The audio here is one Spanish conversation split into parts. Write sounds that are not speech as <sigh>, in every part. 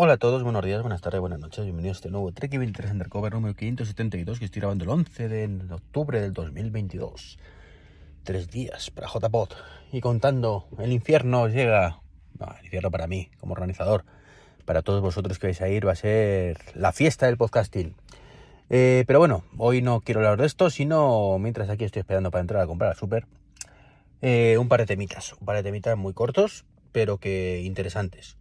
Hola a todos, buenos días, buenas tardes, buenas noches, bienvenidos a este nuevo Trek 23 Undercover número 572 que estoy grabando el 11 de octubre del 2022. Tres días para JPod y contando, el infierno llega, el infierno para mí como organizador, para todos vosotros que vais a ir va a ser la fiesta del podcasting. Eh, pero bueno, hoy no quiero hablar de esto, sino mientras aquí estoy esperando para entrar a comprar al super, eh, un par de temitas, un par de temitas muy cortos, pero que interesantes.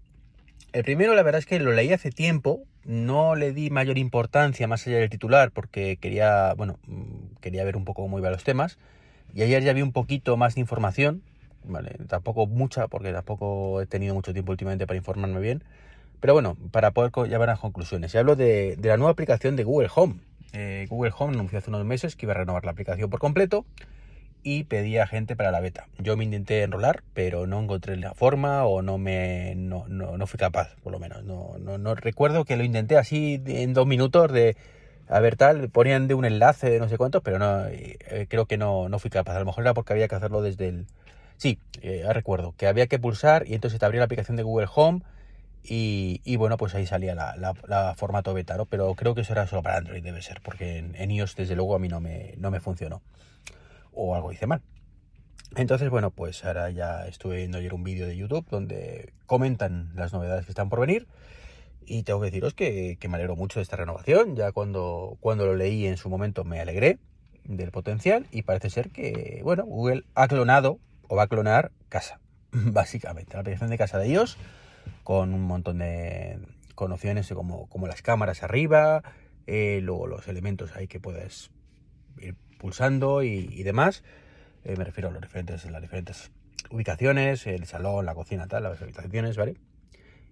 El primero, la verdad es que lo leí hace tiempo, no le di mayor importancia más allá del titular porque quería, bueno, mm, quería ver un poco cómo iban los temas. Y ayer ya vi un poquito más de información. Tampoco mucha, porque tampoco he tenido mucho tiempo últimamente para informarme bien. Pero bueno, para poder llevar a conclusiones. Y hablo de, la nueva aplicación de Google Home. Eh, Google Home anunció hace unos meses que iba a renovar la aplicación por completo y pedía gente para la beta. Yo me intenté enrolar, pero no encontré la forma o no me no, fui capaz, por lo menos. No, no, recuerdo que lo intenté así en dos minutos de a ver tal, ponían de un enlace de no sé cuántos, pero no eh, creo que no, no fui capaz. A lo mejor era porque había que hacerlo desde el. Sí, eh, recuerdo que había que pulsar y entonces te abría la aplicación de Google Home y, bueno, pues ahí salía la, la, formato beta, ¿no? Pero creo que eso era solo para Android, debe ser, porque en, en iOS desde luego a mí no me, no me funcionó o algo hice mal. Entonces, bueno, pues ahora ya estuve viendo ayer un vídeo de YouTube donde comentan las novedades que están por venir. Y tengo que deciros que, me alegro mucho de esta renovación. Ya cuando, cuando lo leí en su momento me alegré del potencial. Y parece ser que, bueno, Google ha clonado o va a clonar casa. <laughs> Básicamente, la aplicación de casa de ellos. Con un montón de con opciones como, como las cámaras arriba. Eh, luego los elementos ahí que puedes ir pulsando y, demás. Eh, me refiero a los diferentes, las diferentes ubicaciones, el salón, la cocina, tal, las habitaciones, ¿vale?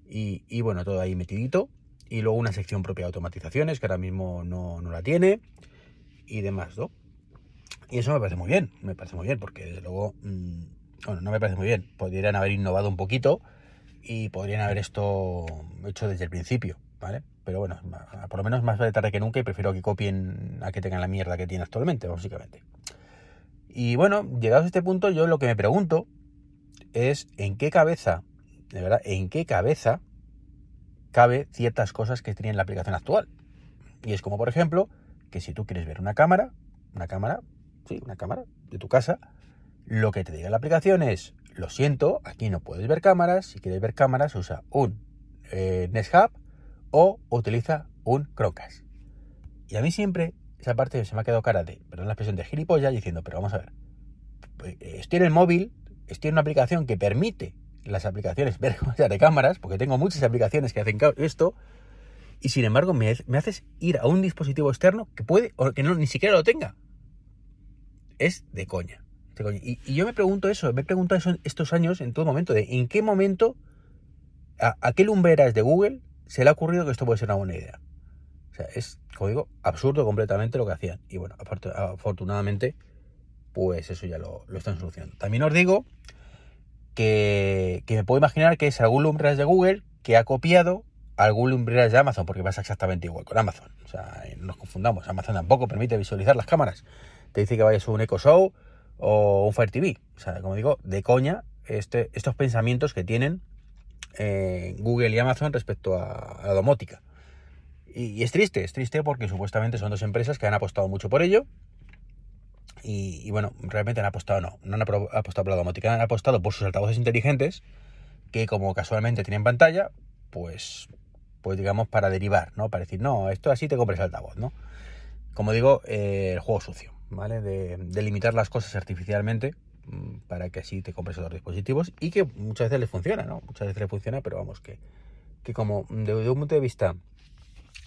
Y, bueno, todo ahí metidito. Y luego una sección propia de automatizaciones, que ahora mismo no, la tiene. Y demás, ¿no? Y eso me parece muy bien, me parece muy bien, porque desde luego, mm, bueno, no me parece muy bien. Podrían haber innovado un poquito y podrían haber esto hecho desde el principio, ¿vale? Pero bueno, por lo menos más vale tarde que nunca y prefiero que copien a que tengan la mierda que tiene actualmente, básicamente. Y bueno, llegados a este punto, yo lo que me pregunto es en qué cabeza, de verdad, en qué cabeza cabe ciertas cosas que tiene la aplicación actual. Y es como, por ejemplo, que si tú quieres ver una cámara, una cámara, sí, una cámara de tu casa, lo que te diga la aplicación es, lo siento, aquí no puedes ver cámaras, si quieres ver cámaras usa un eh, Hub o utiliza un Chromecast. Y a mí siempre esa parte se me ha quedado cara de, perdón la expresión, de gilipollas diciendo, pero vamos a ver, pues, estoy en el móvil, estoy en una aplicación que permite las aplicaciones ver <laughs> de cámaras, porque tengo muchas aplicaciones que hacen esto, y sin embargo me, haces ir a un dispositivo externo que puede o que no, ni siquiera lo tenga. Es de coña. Y, yo me pregunto eso, me he preguntado eso estos años en todo momento, de en qué momento, a, a qué lumbreras de Google se le ha ocurrido que esto puede ser una buena idea. O sea, es, como digo, absurdo completamente lo que hacían. Y bueno, afortunadamente, pues eso ya lo, están solucionando. También os digo que, me puedo imaginar que es algún lumbreras de Google que ha copiado algún lumbreras de Amazon, porque pasa exactamente igual con Amazon. O sea, no nos confundamos. Amazon tampoco permite visualizar las cámaras. Te dice que vayas a un Echo Show o un Fire TV. O sea, como digo, de coña, este, estos pensamientos que tienen Google y Amazon respecto a, la domótica. Y, es triste, es triste porque supuestamente son dos empresas que han apostado mucho por ello. Y, bueno, realmente han apostado, no, no han apostado por la domótica, han apostado por sus altavoces inteligentes, que como casualmente tienen pantalla, pues, pues digamos para derivar, ¿no? Para decir, no, esto así te compres altavoz, ¿no? Como digo, eh, el juego sucio, ¿vale? De, limitar las cosas artificialmente para que así te compres otros dispositivos y que muchas veces les funciona, ¿no? Muchas veces les funciona, pero vamos, que, que como desde un punto de vista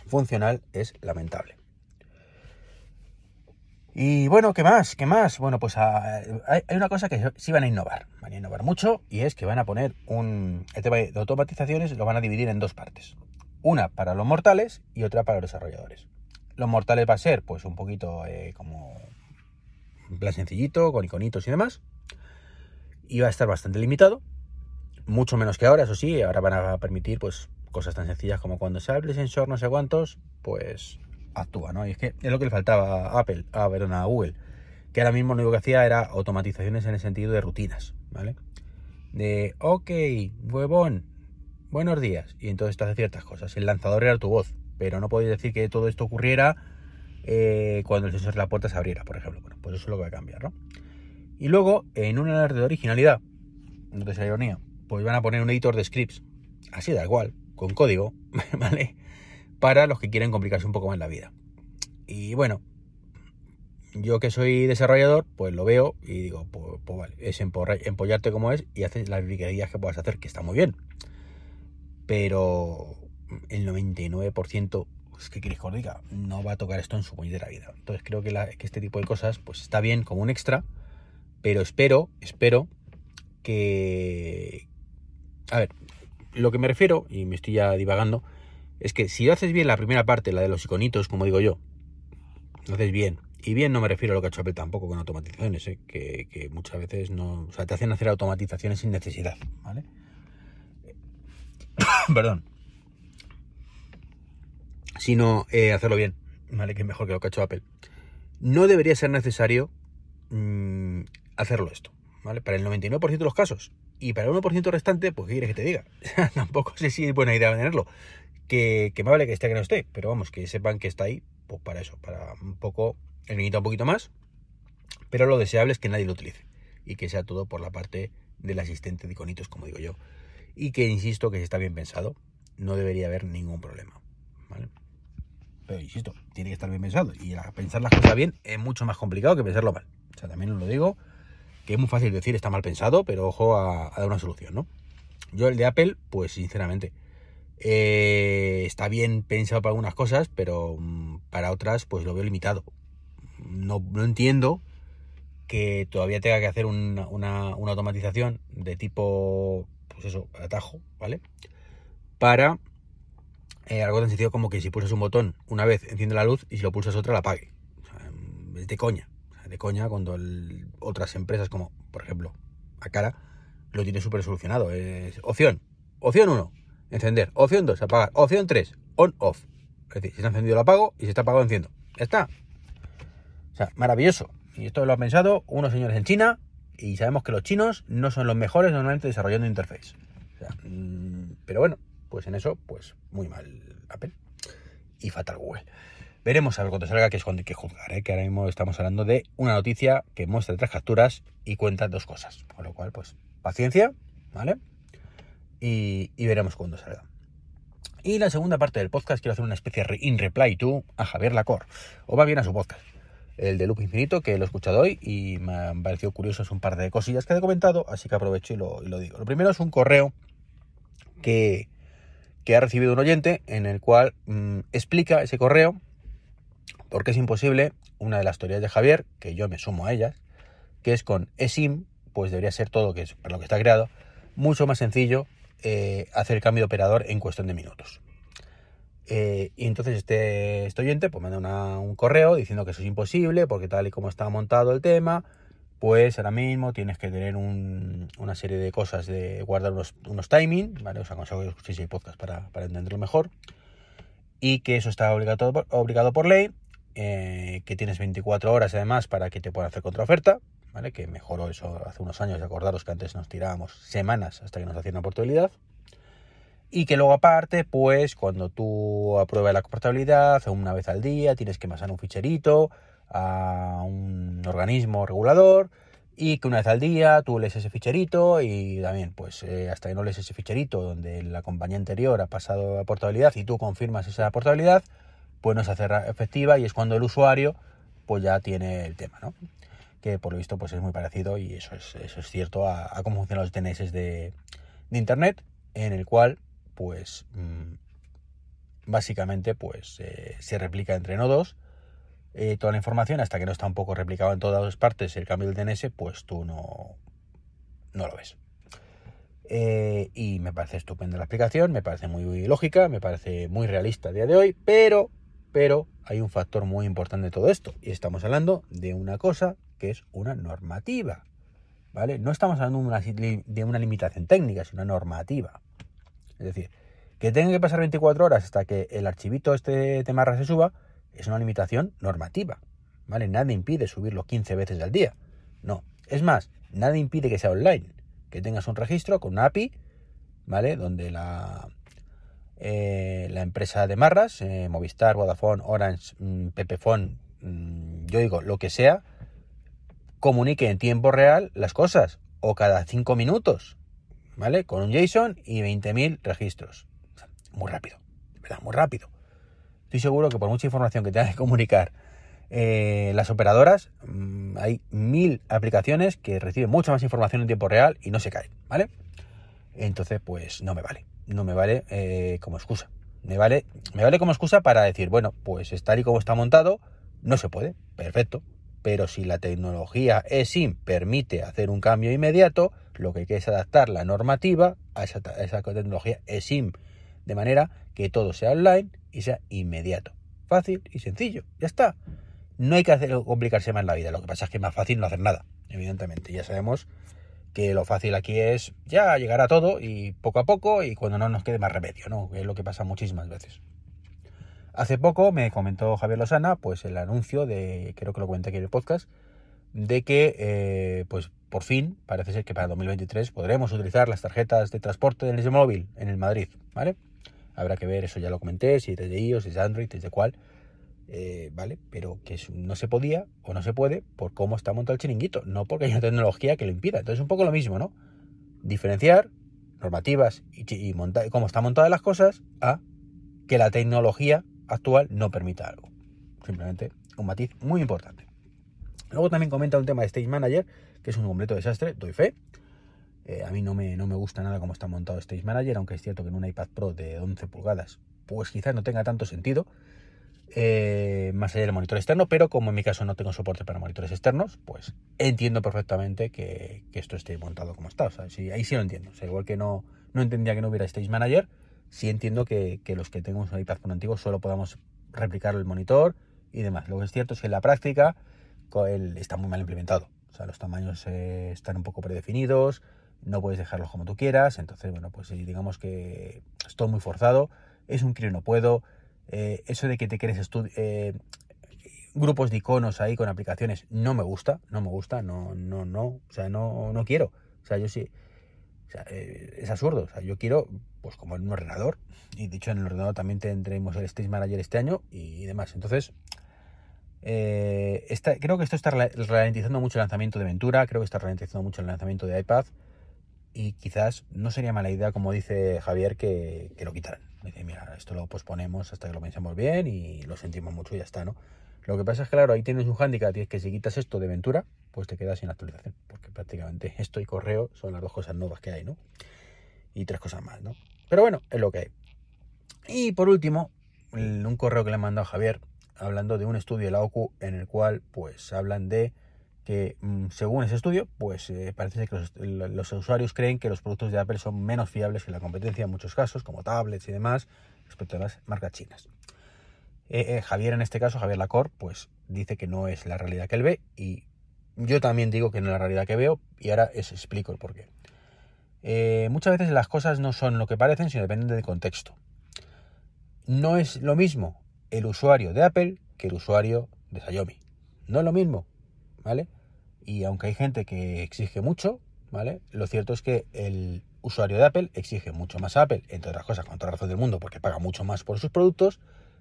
funcional es lamentable. Y bueno, ¿qué más? ¿Qué más? Bueno, pues ah, hay, una cosa que sí van a innovar, van a innovar mucho y es que van a poner un... El de automatizaciones lo van a dividir en dos partes. Una para los mortales y otra para los desarrolladores. Los mortales va a ser pues un poquito eh, como en plan sencillito, con iconitos y demás. Y va a estar bastante limitado, mucho menos que ahora, eso sí, ahora van a permitir pues cosas tan sencillas como cuando se abre el sensor no sé cuántos, pues actúa, ¿no? Y es que es lo que le faltaba a Apple, a, perdón, a Google, que ahora mismo lo único que hacía era automatizaciones en el sentido de rutinas, ¿vale? De, ok, huevón, buenos días, y entonces te hace ciertas cosas. El lanzador era tu voz, pero no podéis decir que todo esto ocurriera eh, cuando el sensor de la puerta se abriera, por ejemplo. Bueno, pues eso es lo que va a cambiar, ¿no? Y luego, en un alerta de originalidad, no te ironía, pues van a poner un editor de scripts, así da igual, con código, <laughs> ¿vale? Para los que quieren complicarse un poco más la vida. Y bueno, yo que soy desarrollador, pues lo veo y digo, pues, pues vale, es empollarte como es y haces las briquerías que puedas hacer, que está muy bien. Pero el 99%, es que queréis que os diga, no va a tocar esto en su puñetera vida. Entonces creo que, que este tipo de cosas, pues está bien como un extra, pero espero, espero que... A ver, lo que me refiero, y me estoy ya divagando, es que si haces bien la primera parte, la de los iconitos, como digo yo, lo haces bien, y bien no me refiero a lo que ha hecho Apple tampoco con automatizaciones, ¿eh? que, muchas veces no, o sea, te hacen hacer automatizaciones sin necesidad, ¿vale? <coughs> Perdón. Sino eh, hacerlo bien, ¿vale? Que es mejor que lo que ha hecho Apple. No debería ser necesario mm, hacerlo esto, ¿vale? Para el 99% de los casos. Y para el 1% restante, pues ¿qué quieres que te diga? <laughs> Tampoco sé si es buena idea tenerlo. Que, que me vale que esté que no esté, pero vamos, que sepan que está ahí, pues para eso, para un poco el un poquito más, pero lo deseable es que nadie lo utilice y que sea todo por la parte del asistente de iconitos, como digo yo. Y que insisto que si está bien pensado, no debería haber ningún problema. ¿vale? Pero insisto, tiene que estar bien pensado. Y pensar las cosas bien es mucho más complicado que pensarlo mal. O sea, también os lo digo, que es muy fácil decir está mal pensado, pero ojo a, dar una solución, ¿no? Yo el de Apple, pues sinceramente, eh, está bien pensado para algunas cosas, pero mm, para otras, pues lo veo limitado no, entiendo que todavía tenga que hacer una, automatización de tipo, pues eso, atajo, ¿vale? Para eh, algo tan sencillo como que si pulsas un botón una vez enciende la luz y si lo pulsas otra la apague. es de coña. de coña cuando otras empresas como, por ejemplo, Acara, lo tiene súper solucionado. Opción. Opción 1, encender. Opción 2, apagar. Opción 3, on, off. Es decir, si está encendido lo apago y si está apagado enciendo. Ya está sea, maravilloso. Y esto lo han pensado unos señores en China y sabemos que los chinos no son los mejores normalmente desarrollando interface. Mm, pero bueno, pues en eso, pues muy mal Apple y fatal Google. Veremos a ver cuando salga, que es cuando hay que juzgar, ¿eh? que ahora mismo estamos hablando de una noticia que muestra tres capturas y cuenta dos cosas. Con lo cual, pues paciencia, ¿vale? Y, y veremos cuando salga. Y la segunda parte del podcast quiero hacer una especie de in reply to a Javier Lacor, o va bien a su podcast el de Loop Infinito, que lo he escuchado hoy y me han parecido curiosos un par de cosillas que he comentado, así que aprovecho y lo, digo. Lo primero es un correo que, ha recibido un oyente en el cual mm, explica ese correo porque es imposible una de las teorías de Javier, que yo me sumo a ellas, que es con eSIM, pues debería ser todo que es para lo que está creado, mucho más sencillo eh, hacer el cambio de operador en cuestión de minutos. Eh, y entonces este, este, oyente pues manda un correo diciendo que eso es imposible porque tal y como está montado el tema, pues ahora mismo tienes que tener una serie de cosas de guardar unos, unos timing, ¿vale? Os aconsejo que escuchéis el podcast para, entenderlo mejor. Y que eso está obligado por, obligado por ley, eh, que tienes 24 horas además para que te puedan hacer contraoferta, ¿vale? Que mejoró eso hace unos años, acordaros que antes nos tirábamos semanas hasta que nos hacían una portabilidad y que luego aparte, pues cuando tú apruebas la portabilidad una vez al día, tienes que pasar un ficherito a un organismo regulador y que una vez al día tú lees ese ficherito y también pues eh, hasta que no lees ese ficherito donde la compañía anterior ha pasado la portabilidad y tú confirmas esa portabilidad, pues no se hace efectiva y es cuando el usuario pues ya tiene el tema, ¿no? Que por lo visto pues es muy parecido y eso es, eso es cierto a, cómo funcionan los DNS de, de Internet, en el cual pues mm, básicamente pues eh, se replica entre nodos eh, toda la información hasta que no está un poco replicado en todas partes el cambio del DNS pues tú no, no lo ves eh, y me parece estupenda la explicación me parece muy lógica me parece muy realista a día de hoy pero pero hay un factor muy importante de todo esto y estamos hablando de una cosa que es una normativa ¿vale? no estamos hablando de una, de una limitación técnica sino una normativa es decir, que tenga que pasar 24 horas hasta que el archivito este temarra se suba es una limitación normativa. ¿Vale? Nada impide subirlo 15 veces al día. No. Es más, nada impide que sea online. Que tengas un registro con una API ¿vale? Donde la, eh, la empresa de marras, eh, Movistar, Vodafone, Orange, mm, Pepefone, mm, yo digo, lo que sea, comunique en tiempo real las cosas, o cada cinco minutos, ¿vale? Con un JSON y 20.000 registros. Muy rápido, ¿verdad? Muy rápido. Estoy seguro que por mucha información que tengan que <laughs> comunicar eh, las operadoras, mm, hay mil aplicaciones que reciben mucha más información en tiempo real y no se caen, ¿vale? Entonces, pues no me vale, no me vale eh, como excusa. Me vale, me vale como excusa para decir, bueno, pues tal y como está montado, no se puede, perfecto. Pero si la tecnología eSIM permite hacer un cambio inmediato, lo que hay que es adaptar la normativa a esa, a esa tecnología eSIM, de manera que todo sea online y sea inmediato. Fácil y sencillo, ya está. No hay que hacer, complicarse más la vida, lo que pasa es que es más fácil no hacer nada, evidentemente. Ya sabemos que lo fácil aquí es ya llegar a todo y poco a poco y cuando no nos quede más remedio, ¿no? Que es lo que pasa muchísimas veces. Hace poco me comentó Javier Lozana, pues el anuncio de, creo que lo comenté aquí en el podcast, de que, eh, pues por fin, parece ser que para 2023 podremos utilizar las tarjetas de transporte del móvil en el Madrid, ¿vale? Habrá que ver, eso ya lo comenté, si es de iOS, si es Android, desde cuál. Eh, ¿vale? Pero que no se podía o no se puede por cómo está montado el chiringuito, no porque hay una tecnología que lo impida. Entonces, un poco lo mismo, ¿no? Diferenciar normativas y, y cómo están montadas las cosas a que la tecnología actual no permita algo. Simplemente un matiz muy importante. Luego también comenta un tema de Stage Manager, que es un completo desastre, doy fe. Eh, a mí no me, no me gusta nada cómo está montado Stage Manager, aunque es cierto que en un iPad Pro de 11 pulgadas, pues quizás no tenga tanto sentido. Eh, más allá del monitor externo, pero como en mi caso no tengo soporte para monitores externos, pues entiendo perfectamente que, esto esté montado como está. ahí sí lo entiendo. igual que no, no entendía que no hubiera Stage Manager, sí entiendo que, los que tenemos un iPad con antiguo solo podamos replicar el monitor y demás. Lo que es cierto es que en la práctica está muy mal implementado. O sea, los tamaños eh, están un poco predefinidos, no puedes dejarlos como tú quieras. Entonces, bueno, pues digamos que es todo muy forzado. Es un quiero no puedo eh, eso de que te quieres eh, grupos de iconos ahí con aplicaciones no me gusta, no me gusta, no, no, no, o sea, no, no quiero. O sea, yo sí, eh, es absurdo. O sea, yo quiero, pues como en un ordenador, y dicho en el ordenador también tendremos el Stage Manager este año y demás. Entonces, creo que esto está ralentizando mucho el lanzamiento de Ventura, creo que está ralentizando mucho el lanzamiento de iPad y quizás no sería mala idea, como dice Javier, que, que lo quitaran. Dice, mira, esto lo posponemos hasta que lo pensemos bien y lo sentimos mucho y ya está, ¿no? Lo que pasa es que, claro, ahí tienes un hándicap, es que si quitas esto de Ventura, pues te quedas sin actualización, porque prácticamente esto y correo son las dos cosas nuevas que hay, ¿no? Y tres cosas más, ¿no? Pero bueno, es lo que hay. Y por último, un correo que le he mandado a Javier, hablando de un estudio de la OCU en el cual, pues, hablan de que mm, según ese estudio, pues eh, parece que los, usuarios creen que los productos de Apple son menos fiables que la competencia en muchos casos, como tablets y demás, respecto a las marcas chinas. Eh, eh, Javier, en este caso, Javier Lacor, pues dice que no es la realidad que él ve y yo también digo que no es la realidad que veo y ahora os explico el porqué. muchas veces las cosas no son lo que parecen, sino dependen del contexto. No es lo mismo el usuario de Apple que el usuario de Xiaomi. No es lo mismo, ¿vale? Y aunque hay gente que exige mucho, ¿vale? Lo cierto es que el usuario de Apple exige mucho más a Apple, entre otras cosas, con toda razón del mundo, porque paga mucho más por sus productos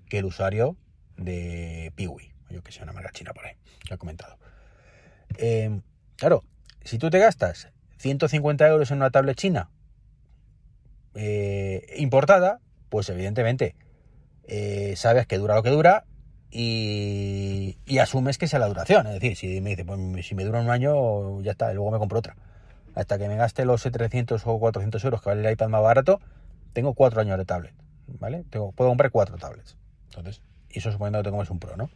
que el usuario de Piwi, yo que sea una marca china por ahí, que ha comentado. Em, claro, si tú te gastas 150 euros en una tablet china eh, importada, pues evidentemente eh, sabes que dura lo que dura y, asumes que sea la duración. Es decir, si me dice, pues si me dura un año, ya está, luego me compro otra. Hasta que me gaste los 700 o 400 euros que vale el iPad más barato, tengo cuatro años de tablet, ¿vale? Puedo comprar cuatro tablets. Entonces, y eso suponiendo que tengo más un Pro, ¿no?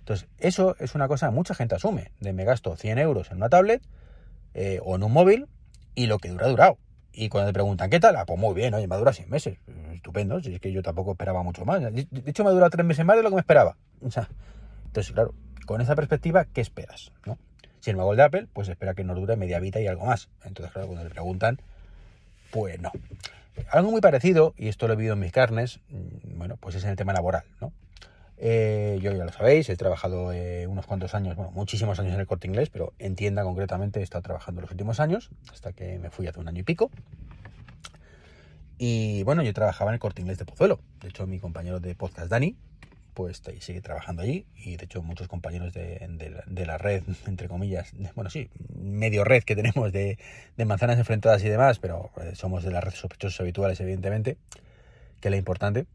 Entonces, eso es una cosa que mucha gente asume, de me gasto 100 euros en una tablet eh, o en un móvil y lo que dura, ha durado. Y cuando te preguntan, ¿qué tal? Ah, pues muy bien, oye, me dura 100 meses. Estupendo, si es que yo tampoco esperaba mucho más. De hecho, me dura 3 meses más de lo que me esperaba. O sea, entonces, claro, con esa perspectiva, ¿qué esperas? ¿no? Si el mago de Apple, pues espera que nos dure media vida y algo más. Entonces, claro, cuando le preguntan, pues no. Algo muy parecido, y esto lo he vivido en mis carnes, mm, bueno, pues es en el tema laboral, ¿no? Eh, yo ya lo sabéis, he trabajado eh, unos cuantos años, bueno, muchísimos años en el corte inglés, pero en tienda concretamente he estado trabajando los últimos años, hasta que me fui hace un año y pico. Y bueno, yo trabajaba en el corte inglés de Pozuelo. De hecho, mi compañero de podcast, Dani, pues sigue trabajando allí. Y de hecho, muchos compañeros de, la red, <laughs> entre comillas, bueno, sí, medio red que tenemos de, manzanas enfrentadas y demás, pero eh, somos de las redes sospechosos habituales, evidentemente, que es lo importante.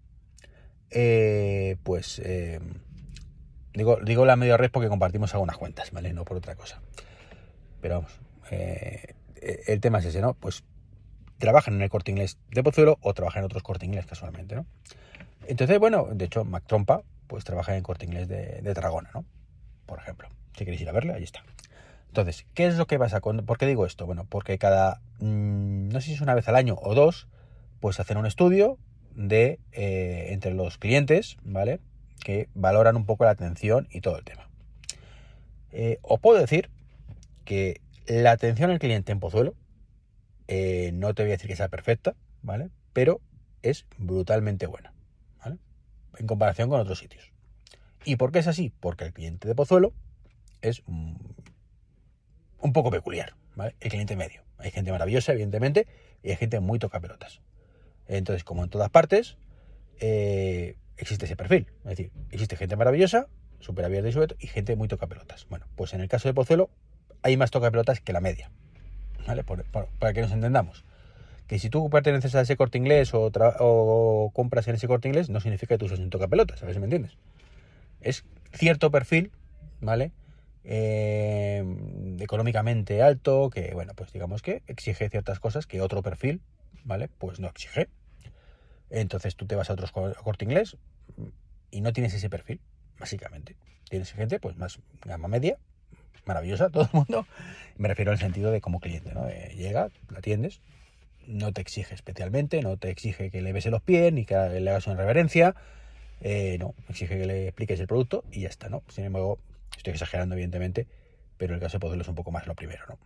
Eh, pues eh, digo, digo la medio red porque compartimos algunas cuentas, ¿vale? No por otra cosa. Pero vamos, el tema es ese, ¿no? Pues trabajan en el corte inglés de Pozuelo o trabajan en otros corte inglés casualmente, ¿no? Entonces, bueno, de hecho, Mac Trompa, pues trabaja en el corte inglés de, Tarragona, ¿no? Por ejemplo. Si queréis ir a verle, ahí está. Entonces, ¿qué es lo que pasa? Con, ¿Por qué digo esto? Bueno, porque cada, mm, no sé si es una vez al año o dos, pues hacen un estudio de eh, entre los clientes, ¿vale? Que valoran un poco la atención y todo el tema. Eh, os puedo decir que la atención al cliente en Pozuelo, eh, no te voy a decir que sea perfecta, ¿vale? Pero es brutalmente buena, ¿vale? En comparación con otros sitios. ¿Y por qué es así? Porque el cliente de Pozuelo es un poco peculiar, ¿vale? El cliente medio. Hay gente maravillosa, evidentemente, y hay gente muy toca pelotas. Entonces, como en todas partes, eh, existe ese perfil. Es decir, existe gente maravillosa, súper abierta y suelta, y gente muy toca pelotas. Bueno, pues en el caso de Pozuelo, hay más toca pelotas que la media. para que nos entendamos. Que si tú perteneces a ese corte inglés o, compras en ese corte inglés, no significa que tú seas un toca pelotas, a ver si me entiendes. Es cierto perfil, ¿vale? Eh, económicamente alto, que bueno, pues digamos que exige ciertas cosas que otro perfil, ¿vale? Pues no exige. Entonces tú te vas a otros corte inglés y no tienes ese perfil, básicamente. Tienes gente, pues más gama media, maravillosa, <laughs> todo el mundo. Me refiero al sentido de como cliente, ¿no? llega, la atiendes, no te exige especialmente, no te exige que le bese los pies ni que le hagas una reverencia, eh, no, exige que le expliques el producto y ya está, ¿no? Sin embargo, estoy exagerando evidentemente, pero el caso de poderlo es un poco más lo primero, ¿no?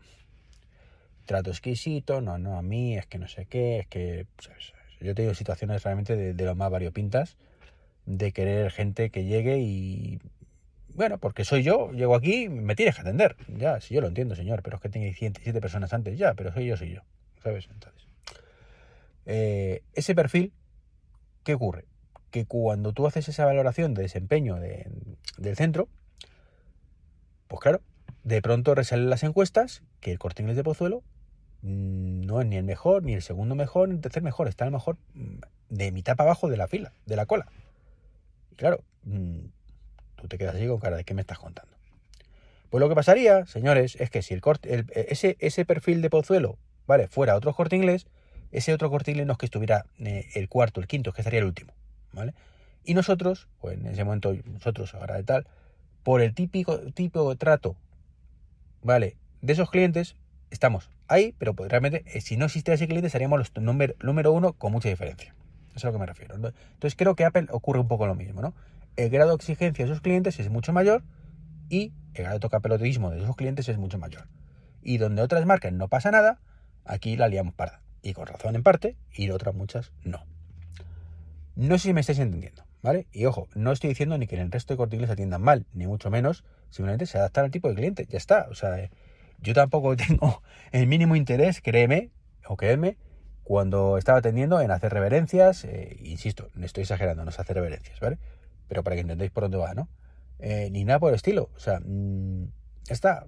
Trato exquisito, no, no, a mí, es que no sé qué, es que, Yo he tenido situaciones realmente de, de lo más variopintas, de querer gente que llegue y bueno, porque soy yo, llego aquí, me tienes que atender. Ya, si yo lo entiendo, señor, pero es que tengo 107 personas antes, ya, pero soy yo, soy yo. ¿Sabes? Entonces, eh, ese perfil, ¿qué ocurre? Que cuando tú haces esa valoración de desempeño del centro, pues claro, de pronto resalen las encuestas que el corte inglés de Pozuelo mm, no es ni el mejor, ni el segundo mejor, ni el tercer mejor, está a lo mejor mm, de mitad para abajo de la fila, de la cola. Y claro, mm, Tú te quedas así con cara de qué me estás contando. Pues lo que pasaría, señores, es que si el corte, ese, ese perfil de Pozuelo, ¿vale? Fuera otro corte inglés, ese otro corte inglés no es que estuviera eh, el cuarto, el quinto, es que estaría el último, ¿vale? Y nosotros, pues en ese momento, nosotros ahora de tal, por el típico de trato, ¿vale? De esos clientes, estamos ahí, pero pues realmente, eh, si no existiera ese cliente, seríamos los número, uno con mucha diferencia. Eso es a lo que me refiero. Entonces creo que Apple ocurre un poco lo mismo, ¿no? el grado de exigencia de sus clientes es mucho mayor y el grado de tocapelotismo de sus clientes es mucho mayor. Y donde otras marcas no pasa nada, aquí la liamos parda. Y con razón en parte, y otras muchas no. No sé si me estáis entendiendo, Y ojo, no estoy diciendo ni que en el resto de cortiles atiendan mal, ni mucho menos, simplemente se adaptan al tipo de cliente, ya está. O sea, yo tampoco <laughs> tengo el mínimo interés, créeme, o créeme, cuando estaba atendiendo en hacer reverencias, eh, insisto, no estoy exagerando, no se hace reverencias, ¿vale? pero para que entendáis por dónde va, ¿no? Eh, ni nada por el estilo. O sea, mm, está.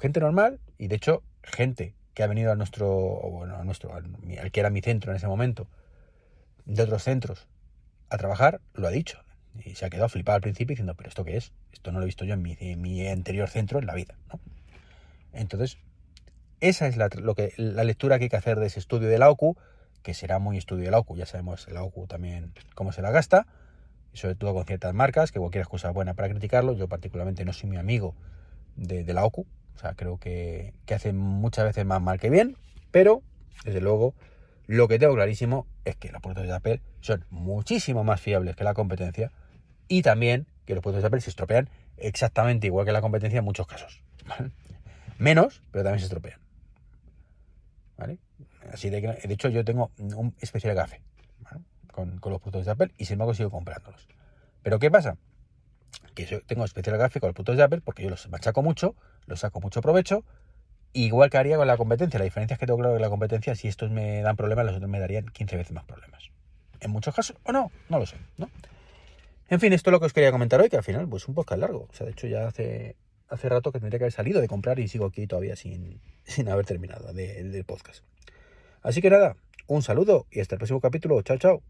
Gente normal y de hecho, gente que ha venido a nuestro, bueno, a nuestro, al, que era mi centro en ese momento, de otros centros, a trabajar, lo ha dicho. Y se ha quedado flipado al principio diciendo, pero ¿esto qué es? Esto no lo he visto yo en mi, anterior centro en la vida. Entonces, esa es la, lo que, la lectura que hay que hacer de ese estudio de la OCU, que será muy estudio de la OCU, ya sabemos la OCU también cómo se la gasta, sobre todo con ciertas marcas, que cualquier excusa buena para criticarlo. Yo particularmente no soy mi amigo de, la OCU, o sea, creo que, que hace muchas veces más mal que bien, pero desde luego lo que tengo clarísimo es que los productos de Apple son muchísimo más fiables que la competencia y también que los productos de Apple se estropean exactamente igual que la competencia en muchos casos. Menos, pero también se estropean. ¿Vale? Así de que, de hecho, yo tengo un especial café con, los productos de Apple y sin embargo sigo comprándolos. Pero ¿qué pasa? Que yo tengo especial gráfico con los productos de Apple porque yo los machaco mucho, los saco mucho provecho Igual que haría con la competencia. La diferencia es que tengo claro que la competencia, si estos me dan problemas, los otros me darían 15 veces más problemas. En muchos casos, o no, no lo sé, ¿no? En fin, esto es lo que os quería comentar hoy, que al final, pues un podcast largo. O sea, de hecho, ya hace, hace rato que tendría que haber salido de comprar y sigo aquí todavía sin, sin haber terminado del podcast. Así que nada, un saludo y hasta el próximo capítulo. Chao, chao.